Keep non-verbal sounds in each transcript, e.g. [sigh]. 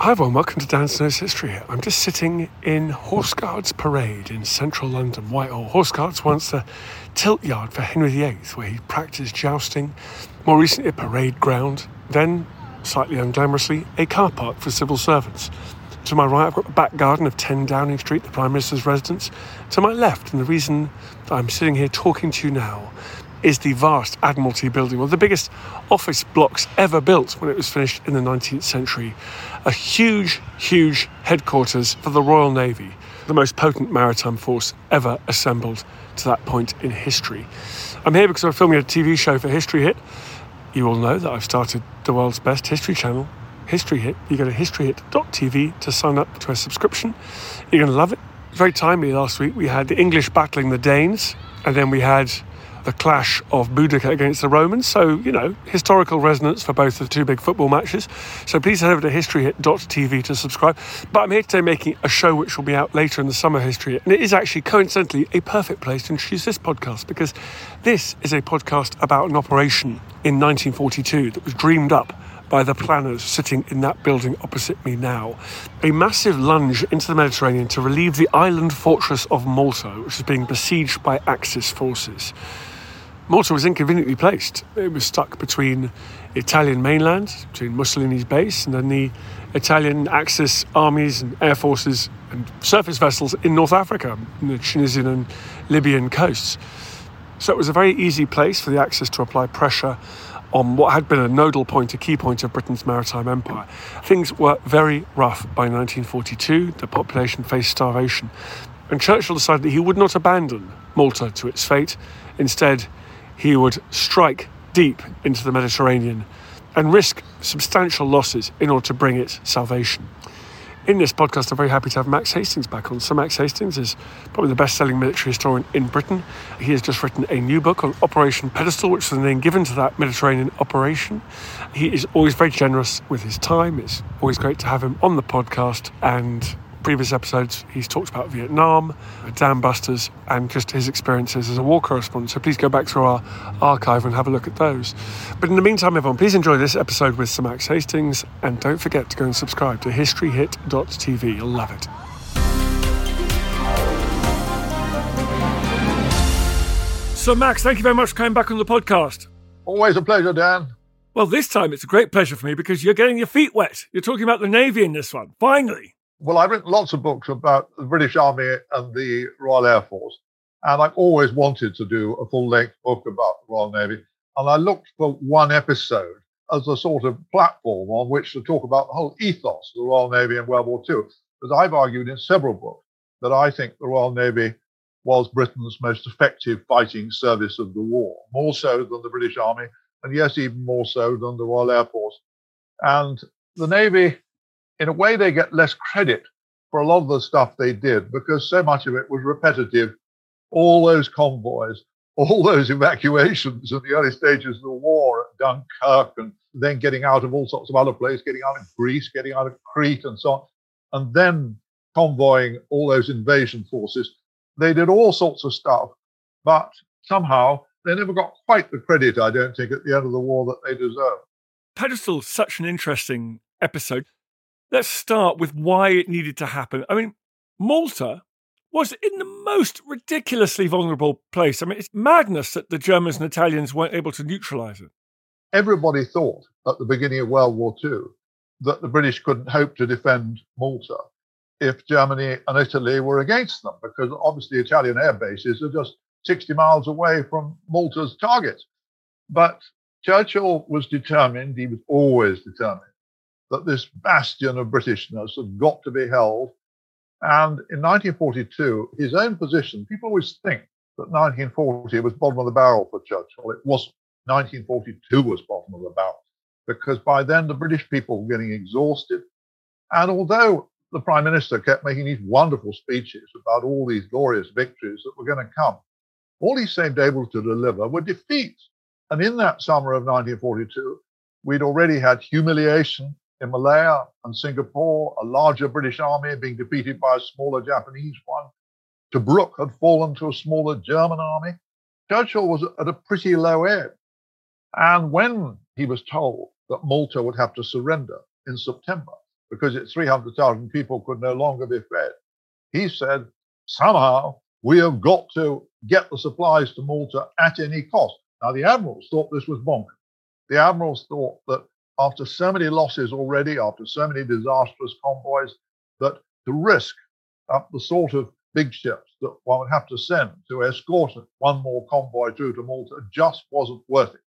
Hi everyone, welcome to Dan Snow's History. I'm just sitting in Horse Guards Parade in central London, Whitehall. Horse Guards once a tilt yard for Henry VIII, where he practiced jousting. More recently, a parade ground. Then, slightly unglamorously, a car park for civil servants. To my right, I've got the back garden of 10 Downing Street, the Prime Minister's residence. To my left, and the reason that I'm sitting here talking to you now, is the vast Admiralty building, one of the biggest office blocks ever built when it was finished in the 19th century. A huge, huge headquarters for the Royal Navy, the most potent maritime force ever assembled to that point in history. I'm here because I'm filming a TV show for History Hit. You all know that I've started the world's best history channel, History Hit. You go to historyhit.tv to sign up to a subscription. You're going to love it. Very timely last week. We had the English battling the Danes, and then we had the clash of Boudicca against the Romans. So, you know, historical resonance for both of the two big football matches. So please head over to historyhit.tv to subscribe. But I'm here today making a show which will be out later in the summer history. And it is actually coincidentally a perfect place to introduce this podcast because this is a podcast about an operation in 1942 that was dreamed up by the planners sitting in that building opposite me now. A massive lunge into the Mediterranean to relieve the island fortress of Malta, which is being besieged by Axis forces. Malta was inconveniently placed. It was stuck between Italian mainland, between Mussolini's base, and then the Italian Axis armies and air forces and surface vessels in North Africa, in the Tunisian and Libyan coasts. So it was a very easy place for the Axis to apply pressure on what had been a nodal point, a key point of Britain's maritime empire. Things were very rough by 1942. The population faced starvation. And Churchill decided that he would not abandon Malta to its fate. Instead, he would strike deep into the Mediterranean and risk substantial losses in order to bring it salvation. In this podcast, I'm very happy to have Max Hastings back on. So, Max Hastings is probably the best selling military historian in Britain. He has just written a new book on Operation Pedestal, which is the name given to that Mediterranean operation. He is always very generous with his time. It's always great to have him on the podcast. And previous episodes, he's talked about Vietnam, dam busters, and just his experiences as a war correspondent. So please go back through our archive and have a look at those. But in the meantime, everyone, please enjoy this episode with Sir Max Hastings, and don't forget to go and subscribe to historyhit.tv. You'll love it. So, Max, thank you very much for coming back on the podcast. Always a pleasure, Dan. Well, this time it's a great pleasure for me because you're getting your feet wet. You're talking about the Navy in this one, finally. Well, I've written lots of books about the British Army and the Royal Air Force, and I've always wanted to do a full length book about the Royal Navy. And I looked for one episode as a sort of platform on which to talk about the whole ethos of the Royal Navy in World War II. Because I've argued in several books that I think the Royal Navy was Britain's most effective fighting service of the war, more so than the British Army, and yes, even more so than the Royal Air Force. And the Navy, in a way, they get less credit for a lot of the stuff they did because so much of it was repetitive. All those convoys, [laughs] all those evacuations in the early stages of the war at Dunkirk and then getting out of all sorts of other places, getting out of Greece, getting out of Crete and so on, and then convoying all those invasion forces. They did all sorts of stuff, but somehow they never got quite the credit, I don't think, at the end of the war that they deserved. Pedestal, such an interesting episode. Let's start with why it needed to happen. I mean, Malta was in the most ridiculously vulnerable place. I mean, it's madness that the Germans and Italians weren't able to neutralize it. Everybody thought at the beginning of World War II that the British couldn't hope to defend Malta if Germany and Italy were against them, because obviously Italian air bases are just 60 miles away from Malta's target. But Churchill was determined, he was always determined, that this bastion of Britishness had got to be held and in 1942, his own position, people always think that 1940 was bottom of the barrel for Churchill. It wasn't. 1942 was bottom of the barrel because by then the British people were getting exhausted. And although the Prime Minister kept making these wonderful speeches about all these glorious victories that were going to come, all he seemed able to deliver were defeats. And in that summer of 1942, we'd already had humiliation in Malaya and Singapore, a larger British army being defeated by a smaller Japanese one. Tobruk had fallen to a smaller German army. Churchill was at a pretty low ebb. And when he was told that Malta would have to surrender in September because its 300,000 people could no longer be fed, he said, somehow we have got to get the supplies to Malta at any cost. Now, the admirals thought this was bonkers. The admirals thought that after so many losses already, after so many disastrous convoys, that to risk up the sort of big ships that one would have to send to escort one more convoy through to Malta just wasn't worth it.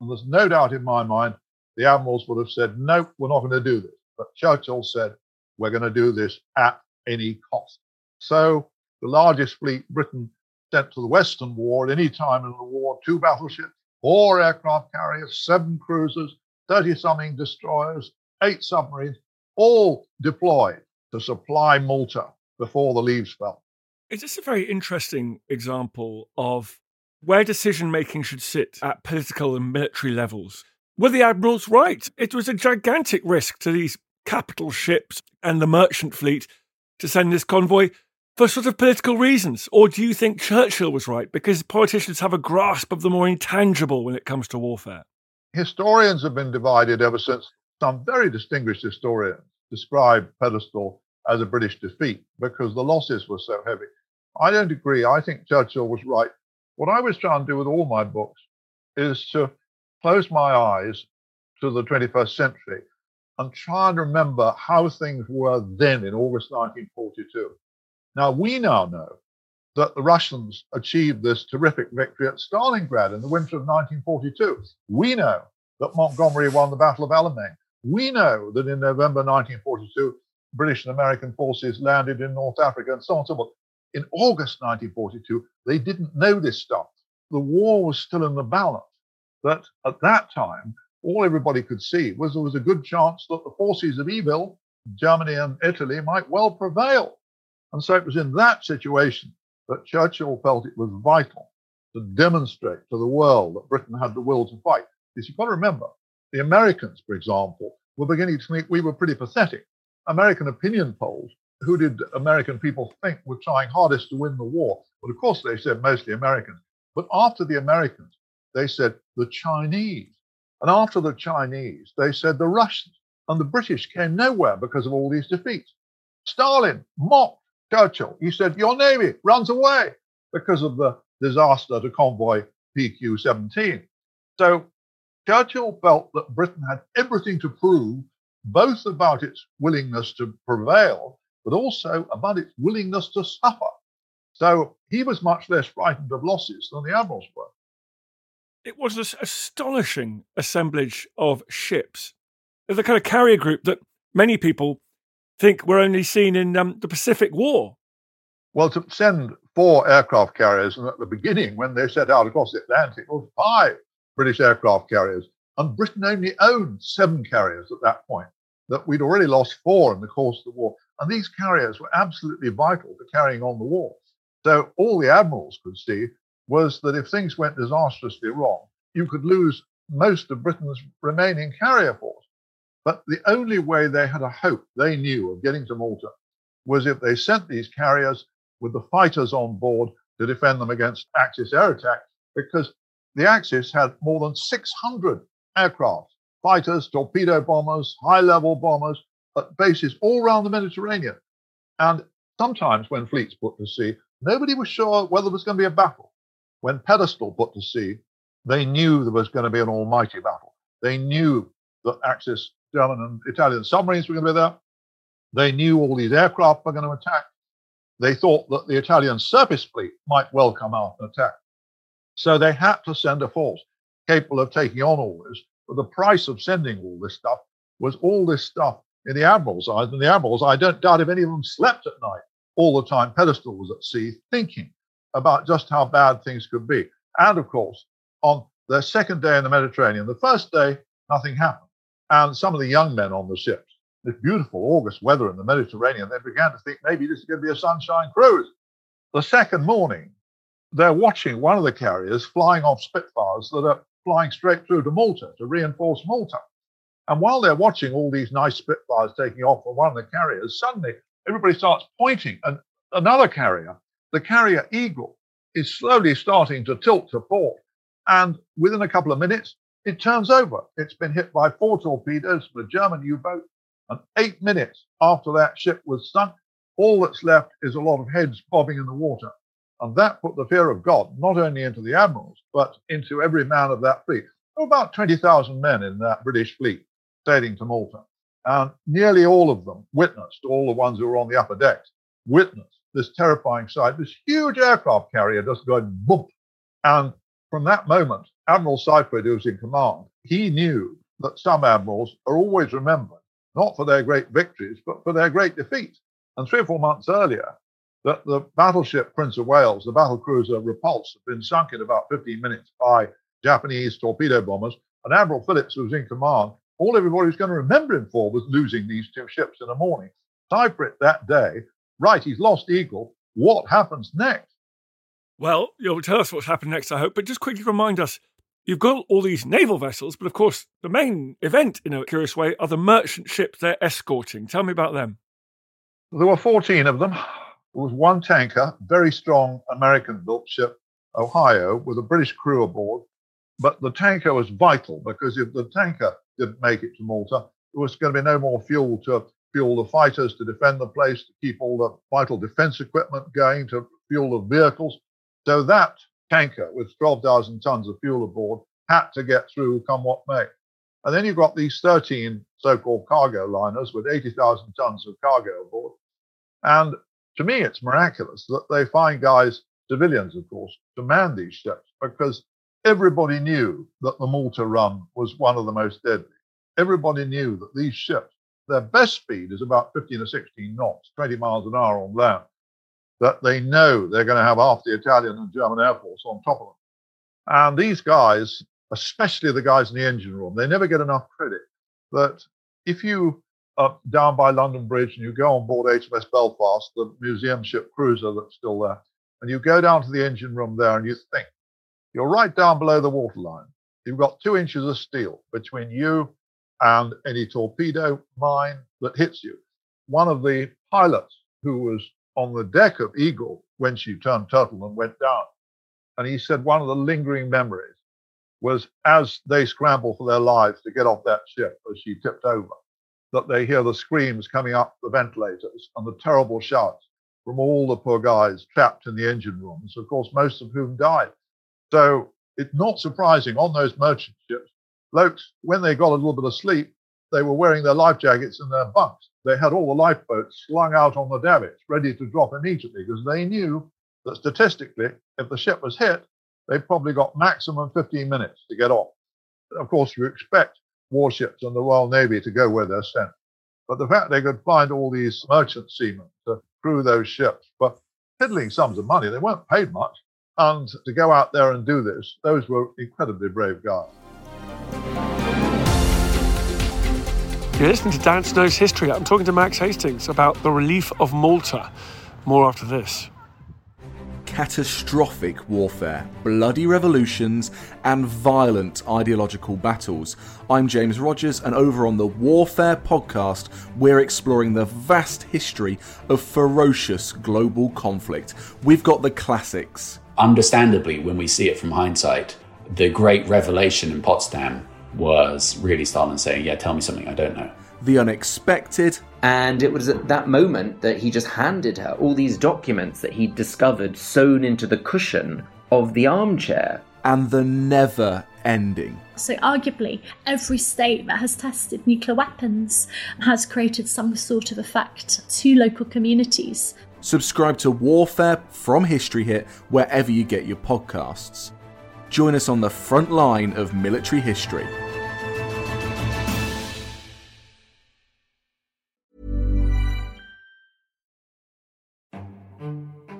And there's no doubt in my mind the admirals would have said, no, we're not going to do this. But Churchill said, we're going to do this at any cost. So the largest fleet Britain sent to the Western War at any time in the war, two battleships, four aircraft carriers, seven cruisers, 30 something destroyers, eight submarines, all deployed to supply Malta before the leaves fell. It's just a very interesting example of where decision making should sit at political and military levels. Were the admirals right? It was a gigantic risk to these capital ships and the merchant fleet to send this convoy for sort of political reasons? Or do you think Churchill was right because politicians have a grasp of the more intangible when it comes to warfare? Historians have been divided ever since. Some very distinguished historians describe Pedestal as a British defeat because the losses were so heavy. I don't agree. I think Churchill was right. What I was trying to do with all my books is to close my eyes to the 21st century and try and remember how things were then in August 1942. Now, we now know that the Russians achieved this terrific victory at Stalingrad in the winter of 1942. We know that Montgomery won the Battle of Alamein. We know that in November 1942, British and American forces landed in North Africa and so on and so forth. In August 1942, they didn't know this stuff. The war was still in the balance. But at that time, all everybody could see was there was a good chance that the forces of evil, Germany and Italy, might well prevail. And so it was in that situation that Churchill felt it was vital to demonstrate to the world that Britain had the will to fight. Because you've got to remember, the Americans, for example, were beginning to think we were pretty pathetic. American opinion polls, who did American people think were trying hardest to win the war? Well, of course, they said mostly Americans. But after the Americans, they said the Chinese. And after the Chinese, they said the Russians. And the British came nowhere because of all these defeats. Stalin mocked Churchill. He said, Your Navy runs away because of the disaster to convoy PQ 17. So Churchill felt that Britain had everything to prove, both about its willingness to prevail, but also about its willingness to suffer. So he was much less frightened of losses than the admirals were. It was this astonishing assemblage of ships, the kind of carrier group that many people think were only seen in um, the Pacific War. Well, to send four aircraft carriers, and at the beginning, when they set out across the Atlantic, it was five British aircraft carriers. And Britain only owned seven carriers at that point, that we'd already lost four in the course of the war. And these carriers were absolutely vital to carrying on the war. So all the admirals could see was that if things went disastrously wrong, you could lose most of Britain's remaining carrier force. But the only way they had a hope they knew of getting to Malta was if they sent these carriers with the fighters on board to defend them against Axis air attack, because the Axis had more than 600 aircraft, fighters, torpedo bombers, high level bombers at bases all around the Mediterranean. And sometimes when fleets put to sea, nobody was sure whether there was going to be a battle. When Pedestal put to sea, they knew there was going to be an almighty battle. They knew that Axis German and Italian submarines were going to be there. They knew all these aircraft were going to attack. They thought that the Italian surface fleet might well come out and attack. So they had to send a force capable of taking on all this. But the price of sending all this stuff was all this stuff in the admiral's eyes. And the admirals, I don't doubt if any of them slept at night all the time. Pedestal was at sea thinking about just how bad things could be. And of course, on their second day in the Mediterranean, the first day, nothing happened. And some of the young men on the ships, this beautiful August weather in the Mediterranean, they began to think maybe this is going to be a sunshine cruise. The second morning, they're watching one of the carriers flying off Spitfires that are flying straight through to Malta to reinforce Malta. And while they're watching all these nice Spitfires taking off from one of the carriers, suddenly everybody starts pointing. And another carrier, the carrier Eagle, is slowly starting to tilt to port. And within a couple of minutes, it turns over. It's been hit by four torpedoes from a German U boat. And eight minutes after that ship was sunk, all that's left is a lot of heads bobbing in the water. And that put the fear of God not only into the admirals, but into every man of that fleet. There were about 20,000 men in that British fleet sailing to Malta. And nearly all of them witnessed, all the ones who were on the upper decks, witnessed this terrifying sight, this huge aircraft carrier just going boom. And from that moment, Admiral Syfret, who was in command, he knew that some admirals are always remembered, not for their great victories, but for their great defeats. And three or four months earlier, that the battleship Prince of Wales, the battle cruiser Repulse, had been sunk in about 15 minutes by Japanese torpedo bombers. And Admiral Phillips, who was in command, all everybody was going to remember him for was losing these two ships in the morning. Syfret that day, right, he's lost Eagle. What happens next? Well, you'll tell us what's happened next, I hope, but just quickly remind us You've got all these naval vessels, but of course, the main event, in a curious way, are the merchant ships they're escorting. Tell me about them. There were 14 of them. There was one tanker, very strong American built ship, Ohio, with a British crew aboard. But the tanker was vital because if the tanker didn't make it to Malta, there was going to be no more fuel to fuel the fighters to defend the place, to keep all the vital defense equipment going, to fuel the vehicles. So that tanker with 12,000 tons of fuel aboard had to get through come what may. And then you've got these 13 so called cargo liners with 80,000 tons of cargo aboard. And to me, it's miraculous that they find guys, civilians, of course, to man these ships because everybody knew that the Malta run was one of the most deadly. Everybody knew that these ships, their best speed is about 15 or 16 knots, 20 miles an hour on land that they know they're going to have half the Italian and German Air Force on top of them. And these guys, especially the guys in the engine room, they never get enough credit. That if you are down by London Bridge and you go on board HMS Belfast, the museum ship cruiser that's still there, and you go down to the engine room there and you think, you're right down below the waterline. You've got two inches of steel between you and any torpedo mine that hits you. One of the pilots who was on the deck of Eagle when she turned turtle and went down. And he said one of the lingering memories was as they scramble for their lives to get off that ship as she tipped over, that they hear the screams coming up the ventilators and the terrible shouts from all the poor guys trapped in the engine rooms, of course, most of whom died. So it's not surprising on those merchant ships, blokes, when they got a little bit of sleep, they were wearing their life jackets in their bunks. They had all the lifeboats slung out on the davits, ready to drop immediately, because they knew that statistically, if the ship was hit, they probably got maximum 15 minutes to get off. Of course, you expect warships and the Royal Navy to go where they're sent. But the fact they could find all these merchant seamen to crew those ships for piddling sums of money, they weren't paid much. And to go out there and do this, those were incredibly brave guys. You're listening to Dan Snow's History. I'm talking to Max Hastings about the relief of Malta. More after this. catastrophic warfare, bloody revolutions, and violent ideological battles. I'm James Rogers, and over on the Warfare podcast, we're exploring the vast history of ferocious global conflict. We've got the classics. Understandably, when we see it from hindsight, the great revelation in Potsdam was really Stalin saying, Yeah, tell me something I don't know. The unexpected. And it was at that moment that he just handed her all these documents that he'd discovered sewn into the cushion of the armchair. And the never ending. So, arguably, every state that has tested nuclear weapons has created some sort of effect to local communities. Subscribe to Warfare from History Hit wherever you get your podcasts. Join us on the front line of military history.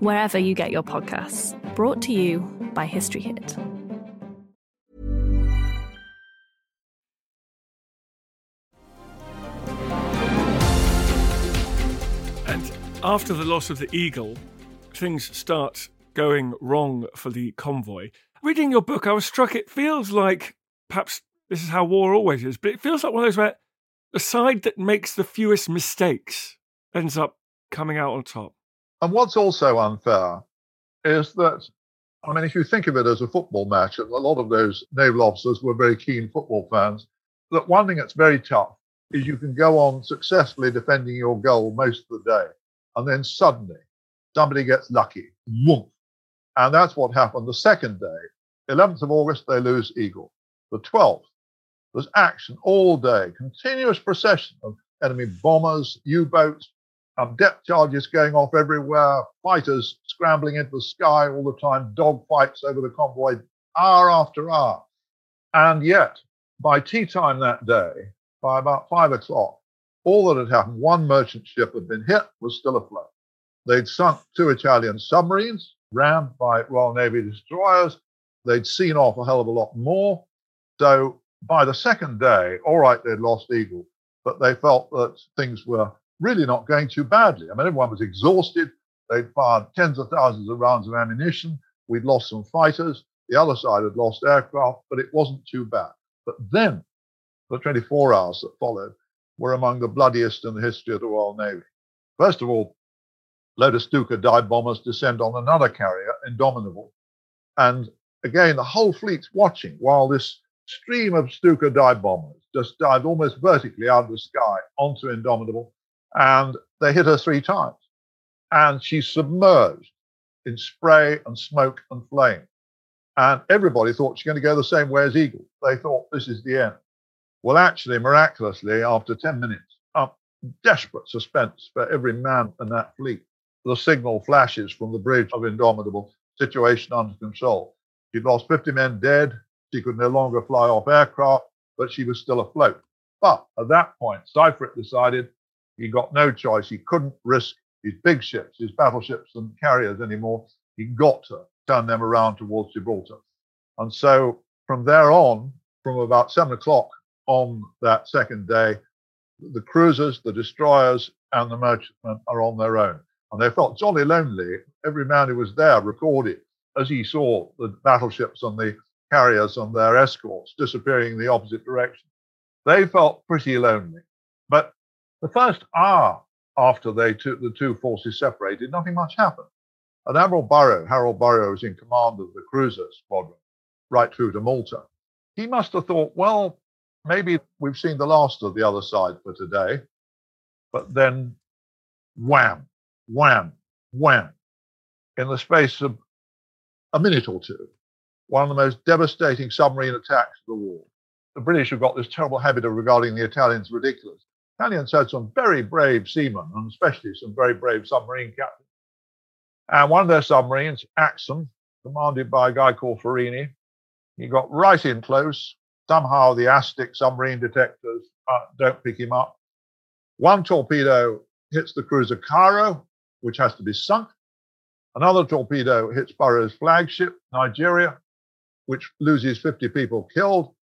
wherever you get your podcasts. Brought to you by History Hit. And after the loss of the Eagle, things start going wrong for the convoy. Reading your book, I was struck. It feels like perhaps this is how war always is, but it feels like one of those where the side that makes the fewest mistakes ends up coming out on top. And what's also unfair is that, I mean, if you think of it as a football match, and a lot of those naval officers were very keen football fans, that one thing that's very tough is you can go on successfully defending your goal most of the day, and then suddenly somebody gets lucky. Woof. And that's what happened the second day. 11th of August, they lose Eagle. The 12th, there's action all day, continuous procession of enemy bombers, U boats, um, depth charges going off everywhere, fighters scrambling into the sky all the time, dog fights over the convoy hour after hour. And yet, by tea time that day, by about five o'clock, all that had happened, one merchant ship had been hit, was still afloat. They'd sunk two Italian submarines, rammed by Royal Navy destroyers. They'd seen off a hell of a lot more. So by the second day, all right, they'd lost Eagle, but they felt that things were really not going too badly. I mean, everyone was exhausted. They'd fired tens of thousands of rounds of ammunition. We'd lost some fighters. The other side had lost aircraft, but it wasn't too bad. But then the 24 hours that followed were among the bloodiest in the history of the Royal Navy. First of all, of Stuka dive bombers descend on another carrier, Indomitable. And again, the whole fleet's watching while this stream of Stuka dive bombers just dived almost vertically out of the sky onto Indomitable and they hit her three times. And she's submerged in spray and smoke and flame. And everybody thought she's going to go the same way as Eagle. They thought this is the end. Well, actually, miraculously, after 10 minutes, up desperate suspense for every man in that fleet, the signal flashes from the bridge of Indomitable, situation under control. She'd lost 50 men dead. She could no longer fly off aircraft, but she was still afloat. But at that point, Syfret decided he got no choice. He couldn't risk his big ships, his battleships and carriers anymore. He got to turn them around towards Gibraltar. And so from there on, from about seven o'clock on that second day, the cruisers, the destroyers, and the merchantmen are on their own. And they felt jolly lonely. Every man who was there recorded as he saw the battleships and the carriers and their escorts disappearing in the opposite direction. They felt pretty lonely. But the first hour after they the two forces separated, nothing much happened. And Admiral Burrough, Harold Burrough, was in command of the cruiser squadron right through to Malta. He must have thought, well, maybe we've seen the last of the other side for today. But then, wham, wham, wham, in the space of a minute or two, one of the most devastating submarine attacks of the war. The British have got this terrible habit of regarding the Italians ridiculous. Italians had some very brave seamen, and especially some very brave submarine captains. And one of their submarines, Axum, commanded by a guy called Ferrini. He got right in close. Somehow the ASDIC submarine detectors uh, don't pick him up. One torpedo hits the cruiser Cairo, which has to be sunk. Another torpedo hits Burrough's flagship, Nigeria, which loses 50 people killed,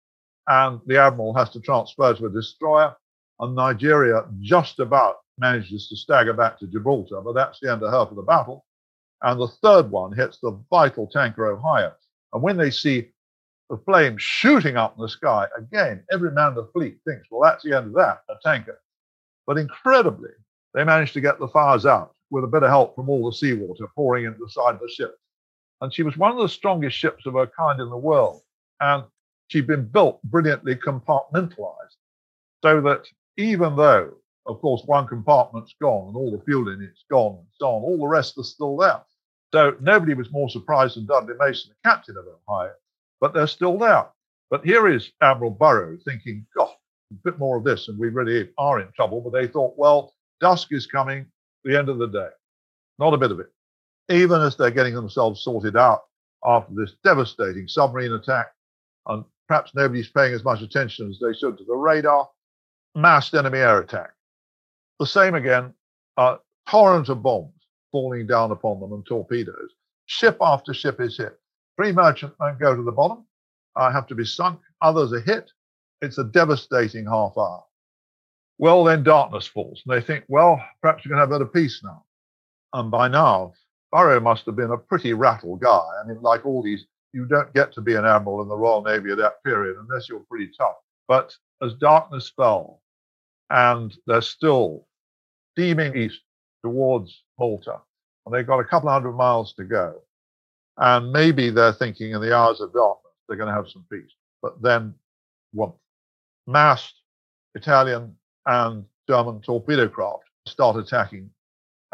and the admiral has to transfer to a destroyer. And Nigeria just about manages to stagger back to Gibraltar, but that's the end of half of the battle. And the third one hits the vital tanker Ohio. And when they see the flames shooting up in the sky, again, every man in the fleet thinks, well, that's the end of that, a tanker. But incredibly, they managed to get the fires out with a bit of help from all the seawater pouring into the side of the ship. And she was one of the strongest ships of her kind in the world. And she'd been built brilliantly compartmentalized so that even though, of course, one compartment's gone and all the fuel in it's gone and so on, all the rest are still there. So nobody was more surprised than Dudley Mason, the captain of Ohio, but they're still there. But here is Admiral Burrough thinking, God, a bit more of this, and we really are in trouble. But they thought, well, dusk is coming, the end of the day. Not a bit of it. Even as they're getting themselves sorted out after this devastating submarine attack, and perhaps nobody's paying as much attention as they should to the radar, massed enemy air attack. The same again, a torrent of bombs falling down upon them and torpedoes. Ship after ship is hit. Three merchantmen go to the bottom, uh, have to be sunk. Others are hit. It's a devastating half hour. Well, then darkness falls, and they think, well, perhaps going to have a bit of peace now. And by now, Burrough must have been a pretty rattle guy. I mean, like all these, you don't get to be an admiral in the Royal Navy at that period unless you're pretty tough. But as darkness fell, and they're still steaming east towards Malta, and they've got a couple hundred miles to go. And maybe they're thinking in the hours of darkness they're going to have some peace. But then, what? Massed Italian and German torpedo craft start attacking.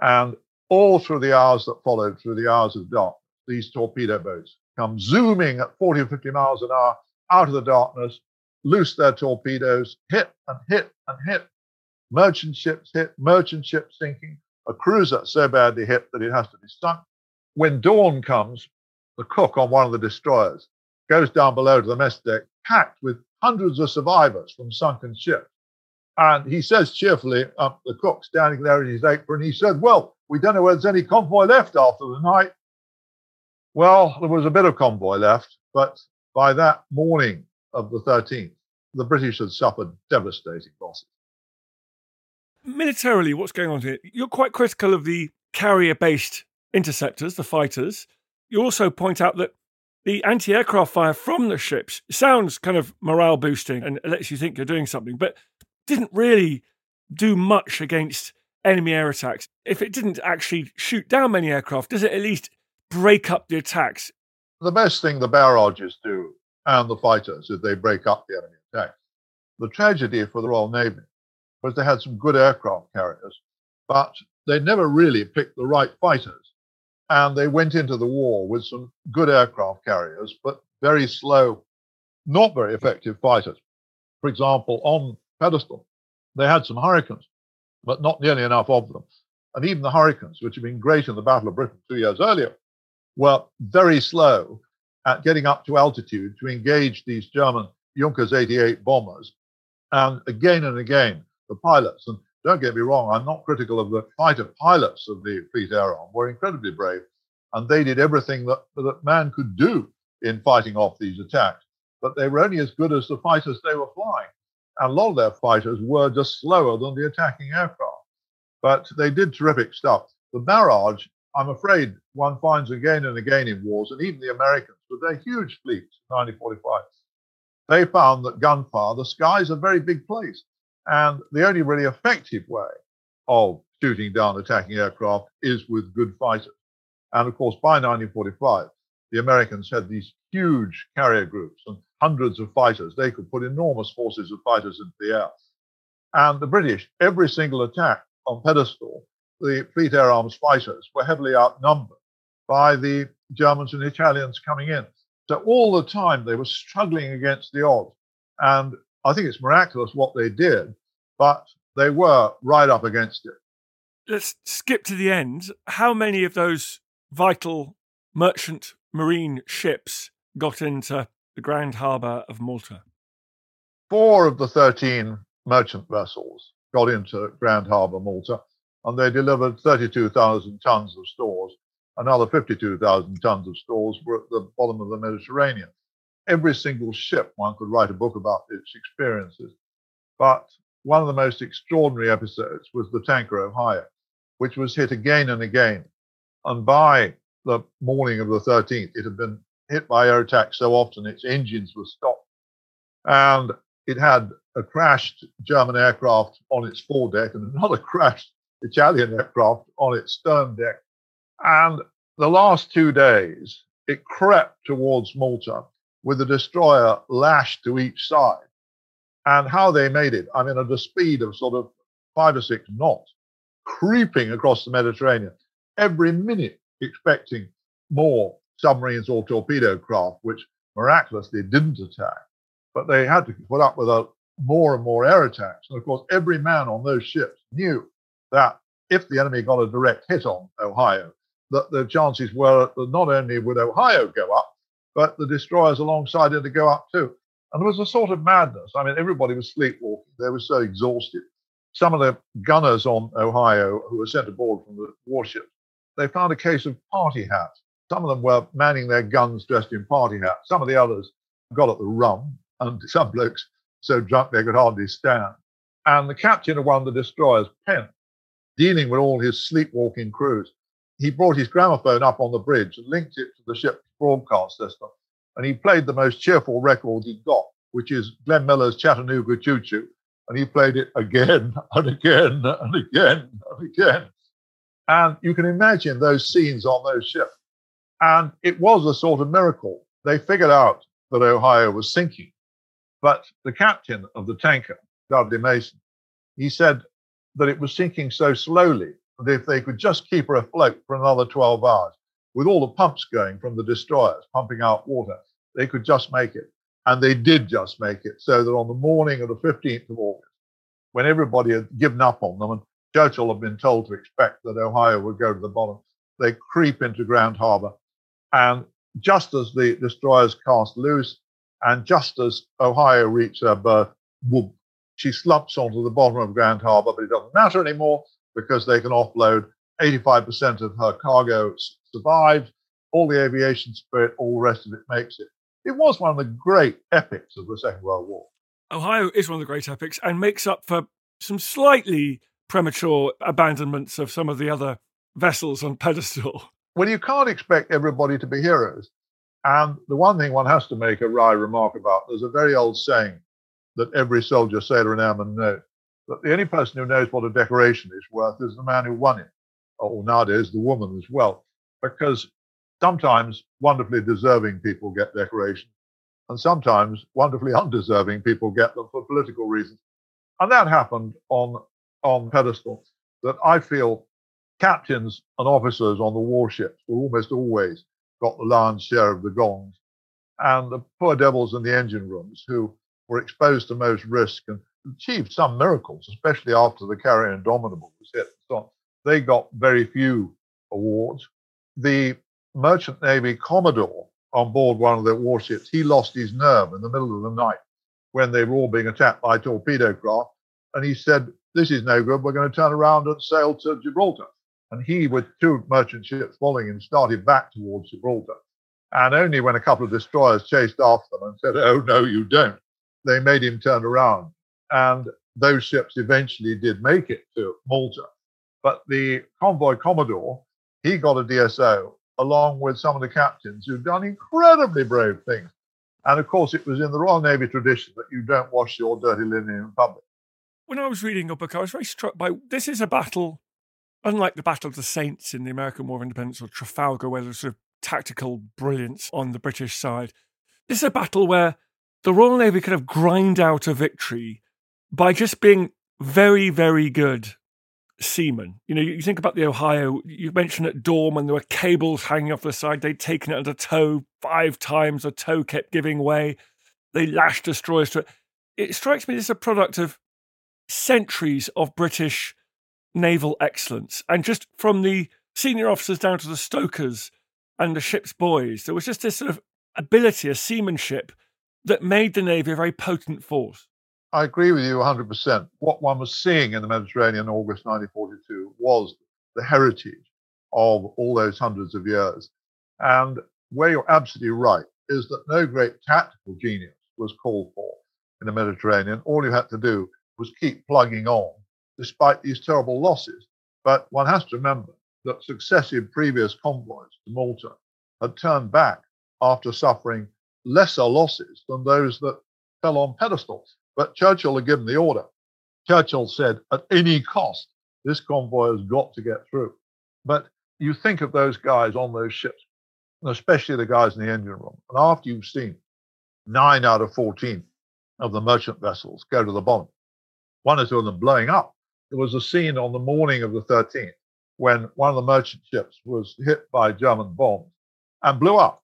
And all through the hours that followed, through the hours of darkness, these torpedo boats come zooming at 40 or 50 miles an hour out of the darkness, loose their torpedoes, hit and hit and hit. Merchant ships hit, merchant ships sinking, a cruiser so badly hit that it has to be sunk. When dawn comes, the cook on one of the destroyers goes down below to the mess deck, packed with hundreds of survivors from sunken ships. And he says cheerfully, um, the cook standing there in his apron, he said, Well, we don't know whether there's any convoy left after the night. Well, there was a bit of convoy left, but by that morning of the 13th, the British had suffered devastating losses. Militarily, what's going on here? You're quite critical of the carrier based interceptors, the fighters. You also point out that the anti aircraft fire from the ships sounds kind of morale boosting and lets you think you're doing something. But didn't really do much against enemy air attacks. If it didn't actually shoot down many aircraft, does it at least break up the attacks? The best thing the barrages do and the fighters is they break up the enemy attacks. The tragedy for the Royal Navy was they had some good aircraft carriers, but they never really picked the right fighters. And they went into the war with some good aircraft carriers, but very slow, not very effective fighters. For example, on pedestal. They had some hurricanes, but not nearly enough of them. And even the hurricanes, which had been great in the Battle of Britain two years earlier, were very slow at getting up to altitude to engage these German Junkers 88 bombers. And again and again, the pilots, and don't get me wrong, I'm not critical of the fighter pilots of the Fleet Air Arm, were incredibly brave. And they did everything that, that man could do in fighting off these attacks. But they were only as good as the fighters they were flying. And a lot of their fighters were just slower than the attacking aircraft. But they did terrific stuff. The barrage, I'm afraid, one finds again and again in wars, and even the Americans, with their huge fleet fleets, 1945, they found that gunfire, the sky is a very big place. And the only really effective way of shooting down attacking aircraft is with good fighters. And of course, by 1945, the Americans had these huge carrier groups, and hundreds of fighters. They could put enormous forces of fighters into the air. And the British, every single attack on pedestal, the Fleet Air Arms fighters were heavily outnumbered by the Germans and Italians coming in. So all the time they were struggling against the odds. And I think it's miraculous what they did, but they were right up against it. Let's skip to the end. How many of those vital merchant marine ships got into the Grand Harbour of Malta? Four of the 13 merchant vessels got into Grand Harbour, Malta, and they delivered 32,000 tons of stores. Another 52,000 tons of stores were at the bottom of the Mediterranean. Every single ship, one could write a book about its experiences. But one of the most extraordinary episodes was the tanker Ohio, which was hit again and again. And by the morning of the 13th, it had been hit by air attacks so often its engines were stopped. And it had a crashed German aircraft on its foredeck and another [laughs] crashed Italian aircraft on its stern deck. And the last two days, it crept towards Malta with the destroyer lashed to each side. And how they made it, I mean, at a speed of sort of five or six knots, creeping across the Mediterranean, every minute expecting more submarines or torpedo craft, which miraculously didn't attack. But they had to put up with a, more and more air attacks. And of course, every man on those ships knew that if the enemy got a direct hit on Ohio, that the chances were that not only would Ohio go up, but the destroyers alongside it to go up too. And there was a sort of madness. I mean, everybody was sleepwalking. They were so exhausted. Some of the gunners on Ohio who were sent aboard from the warships, they found a case of party hats. Some of them were manning their guns dressed in party hats. Some of the others got at the rum, and [laughs] some blokes so drunk they could hardly stand. And the captain of one of the destroyers, Penn, dealing with all his sleepwalking crews, he brought his gramophone up on the bridge and linked it to the ship's broadcast system. And he played the most cheerful record he got, which is Glenn Miller's Chattanooga Choo Choo. And he played it again [laughs] and again and again and again. And you can imagine those scenes on those ships. And it was a sort of miracle. They figured out that Ohio was sinking. But the captain of the tanker, Dudley Mason, he said that it was sinking so slowly if they could just keep her afloat for another 12 hours, with all the pumps going from the destroyers pumping out water, they could just make it. And they did just make it, so that on the morning of the 15th of August, when everybody had given up on them, and Churchill had been told to expect that Ohio would go to the bottom, they creep into Grand Harbor. And just as the destroyers cast loose, and just as Ohio reached her berth, whoop, she slumps onto the bottom of Grand Harbor, but it doesn't matter anymore because they can offload 85% of her cargo survived, all the aviation spirit, all the rest of it makes it. It was one of the great epics of the Second World War. Ohio is one of the great epics and makes up for some slightly premature abandonments of some of the other vessels on [laughs] pedestal. Well, you can't expect everybody to be heroes. And the one thing one has to make a wry remark about there's a very old saying that every soldier, sailor, and airman knows that the only person who knows what a decoration is worth is the man who won it, or nowadays the woman as well, because sometimes wonderfully deserving people get decorations, and sometimes wonderfully [laughs] undeserving people get them for political reasons. And that happened on on pedestal that I feel captains and officers on the warships were almost always got the lion's share of the gongs. And the poor devils in the engine rooms who were exposed to most risk and achieved some miracles, especially after the Carrier Indomitable was hit. So they got very few awards. The Merchant Navy Commodore on board one of the warships, he lost his nerve in the middle of the night when they were all being attacked by torpedo craft. And he said, This is no good. We're going to turn around and sail to Gibraltar. And he, with two merchant ships following him, started back towards Gibraltar. And only when a couple of destroyers chased after them and said, Oh, no, you don't, they made him turn around. And those ships eventually did make it to Malta. But the convoy commodore, he got a DSO along with some of the captains who'd done incredibly brave things. And of course, it was in the Royal Navy tradition that you don't wash your dirty linen in public. When I was reading your book, I was very struck by this is a battle, unlike the Battle of the Saints in the American War of Independence or Trafalgar, where there's sort of tactical brilliance on the British side. This is a battle where the Royal Navy kind of grind out a victory by just being very, very good seamen. You know, you think about the Ohio, you mentioned at when there were cables hanging off the side, they'd taken it under tow five times, the tow kept giving way. They lashed destroyers to it. It strikes me as a product of centuries of British naval excellence. And just from the senior officers down to the stokers, and the ship's boys. There was just this sort of ability, a seamanship that made the Navy a very potent force. I agree with you 100%. What one was seeing in the Mediterranean in August 1942 was the heritage of all those hundreds of years. And where you're absolutely right is that no great tactical genius was called for in the Mediterranean. All you had to do was keep plugging on despite these terrible losses. But one has to remember that successive previous convoys to Malta had turned back after suffering lesser losses than those that fell on pedestals. But Churchill had given the order. Churchill said, at any cost, this convoy has got to get through. But you think of those guys on those ships, and especially the guys in the engine room. And after you've seen nine out of 14 of the merchant vessels go to the bottom, one or two of them blowing up, there was a scene on the morning of the 13th when one of the merchant ships was hit by German bombs and blew up.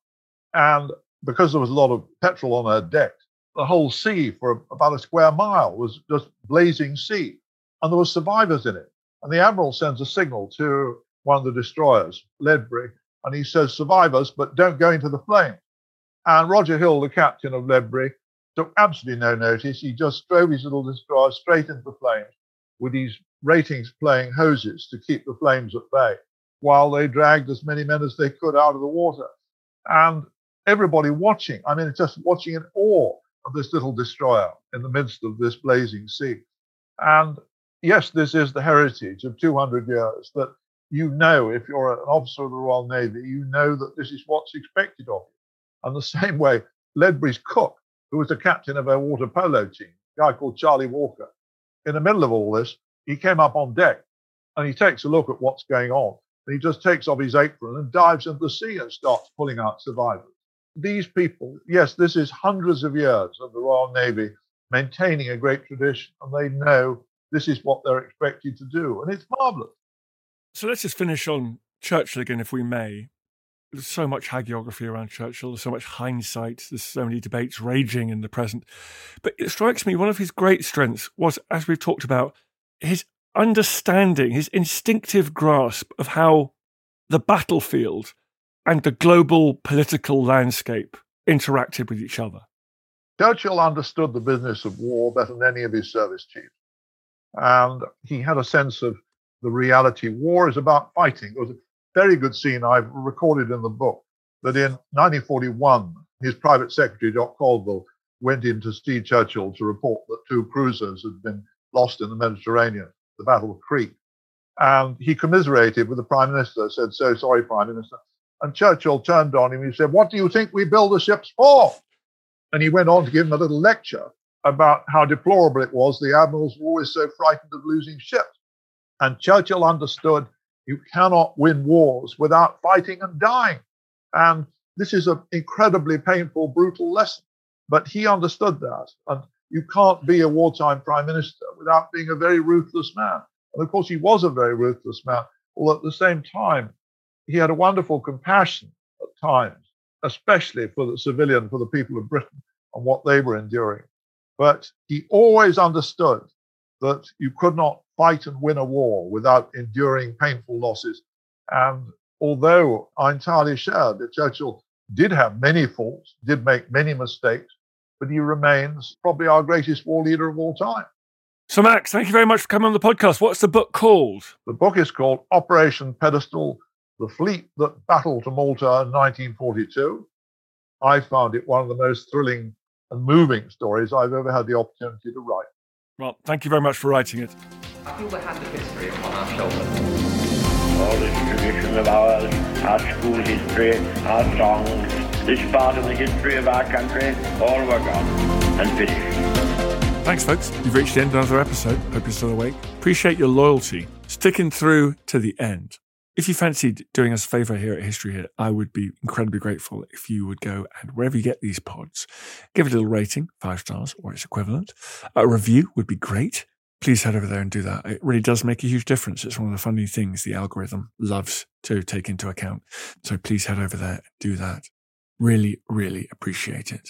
And because there was a lot of petrol on her deck, the whole sea for about a square mile was just blazing sea. And there were survivors in it. And the admiral sends a signal to one of the destroyers, Ledbury, and he says, survivors, but don't go into the flames. And Roger Hill, the captain of Ledbury, took absolutely no notice. He just drove his little destroyer straight into the flames with his ratings playing hoses to keep the flames at bay while they dragged as many men as they could out of the water. And everybody watching, I mean, just watching in awe this little destroyer in the midst of this blazing sea. And yes, this is the heritage of 200 years that you know, if you're an officer of the Royal Navy, you know that this is what's expected of you. And the [laughs] same way, Ledbury's cook, who was the captain of our water polo team, a guy called Charlie Walker, in the middle of all this, he came up on deck and he takes a look at what's going on. And he just takes off his apron and dives into the sea and starts pulling out survivors. These people, yes, this is hundreds of years of the Royal Navy maintaining a great tradition, and they know this is what they're expected to do. And it's marvelous. So let's just finish on Churchill again, if we may. There's so much hagiography around Churchill, there's so much hindsight, there's so many debates raging in the present. But it strikes me one of his great strengths was, as we've talked about, his understanding, his instinctive grasp of how the battlefield and the global political landscape interacted with each other. Churchill understood the business of war better than any of his service chiefs. And he had a sense of the reality. War is about fighting. It was a very good scene I've recorded in the book that in 1941, his private secretary, Jock Colville, went in to see Churchill to report that two cruisers had been lost in the Mediterranean, the Battle of Crete. And he commiserated with the Prime Minister, said, So sorry, Prime Minister. And Churchill turned on him. He said, What do you think we build the ships for? And he went on to give him a little lecture about how deplorable it was the admirals were always so frightened of losing ships. And Churchill understood you cannot win wars without fighting and dying. And this is an incredibly painful, brutal lesson. But he understood that. And you can't be a wartime prime minister without being a very ruthless man. And of course, he was a very ruthless man. Although at the same time, he had a wonderful compassion at times, especially for the civilian, for the people of Britain and what they were enduring. But he always understood that you could not fight and win a war without enduring painful losses. And although I entirely share that Churchill did have many faults, did make many mistakes, but he remains probably our greatest war leader of all time. So, Max, thank you very much for coming on the podcast. What's the book called? The book is called Operation Pedestal The Fleet That Battled to Malta in 1942. I found it one of the most thrilling and moving stories I've ever had the opportunity to write. Well, thank you very much for writing it. I feel we have the history upon our shoulders. All this tradition of ours, our school history, our songs, this part of the history of our country, all were gone and finished. Thanks, folks. You've reached the end of another episode. Hope you're still awake. Appreciate your loyalty, sticking through to the end. If you fancied doing us a favor here at History Hit, I would be incredibly grateful if you would go and wherever you get these pods, give it a little rating, five stars or its equivalent. A review would be great. Please head over there and do that. It really does make a huge difference. It's one of the funny things the algorithm loves to take into account. So please head over there do that. Really, really appreciate it.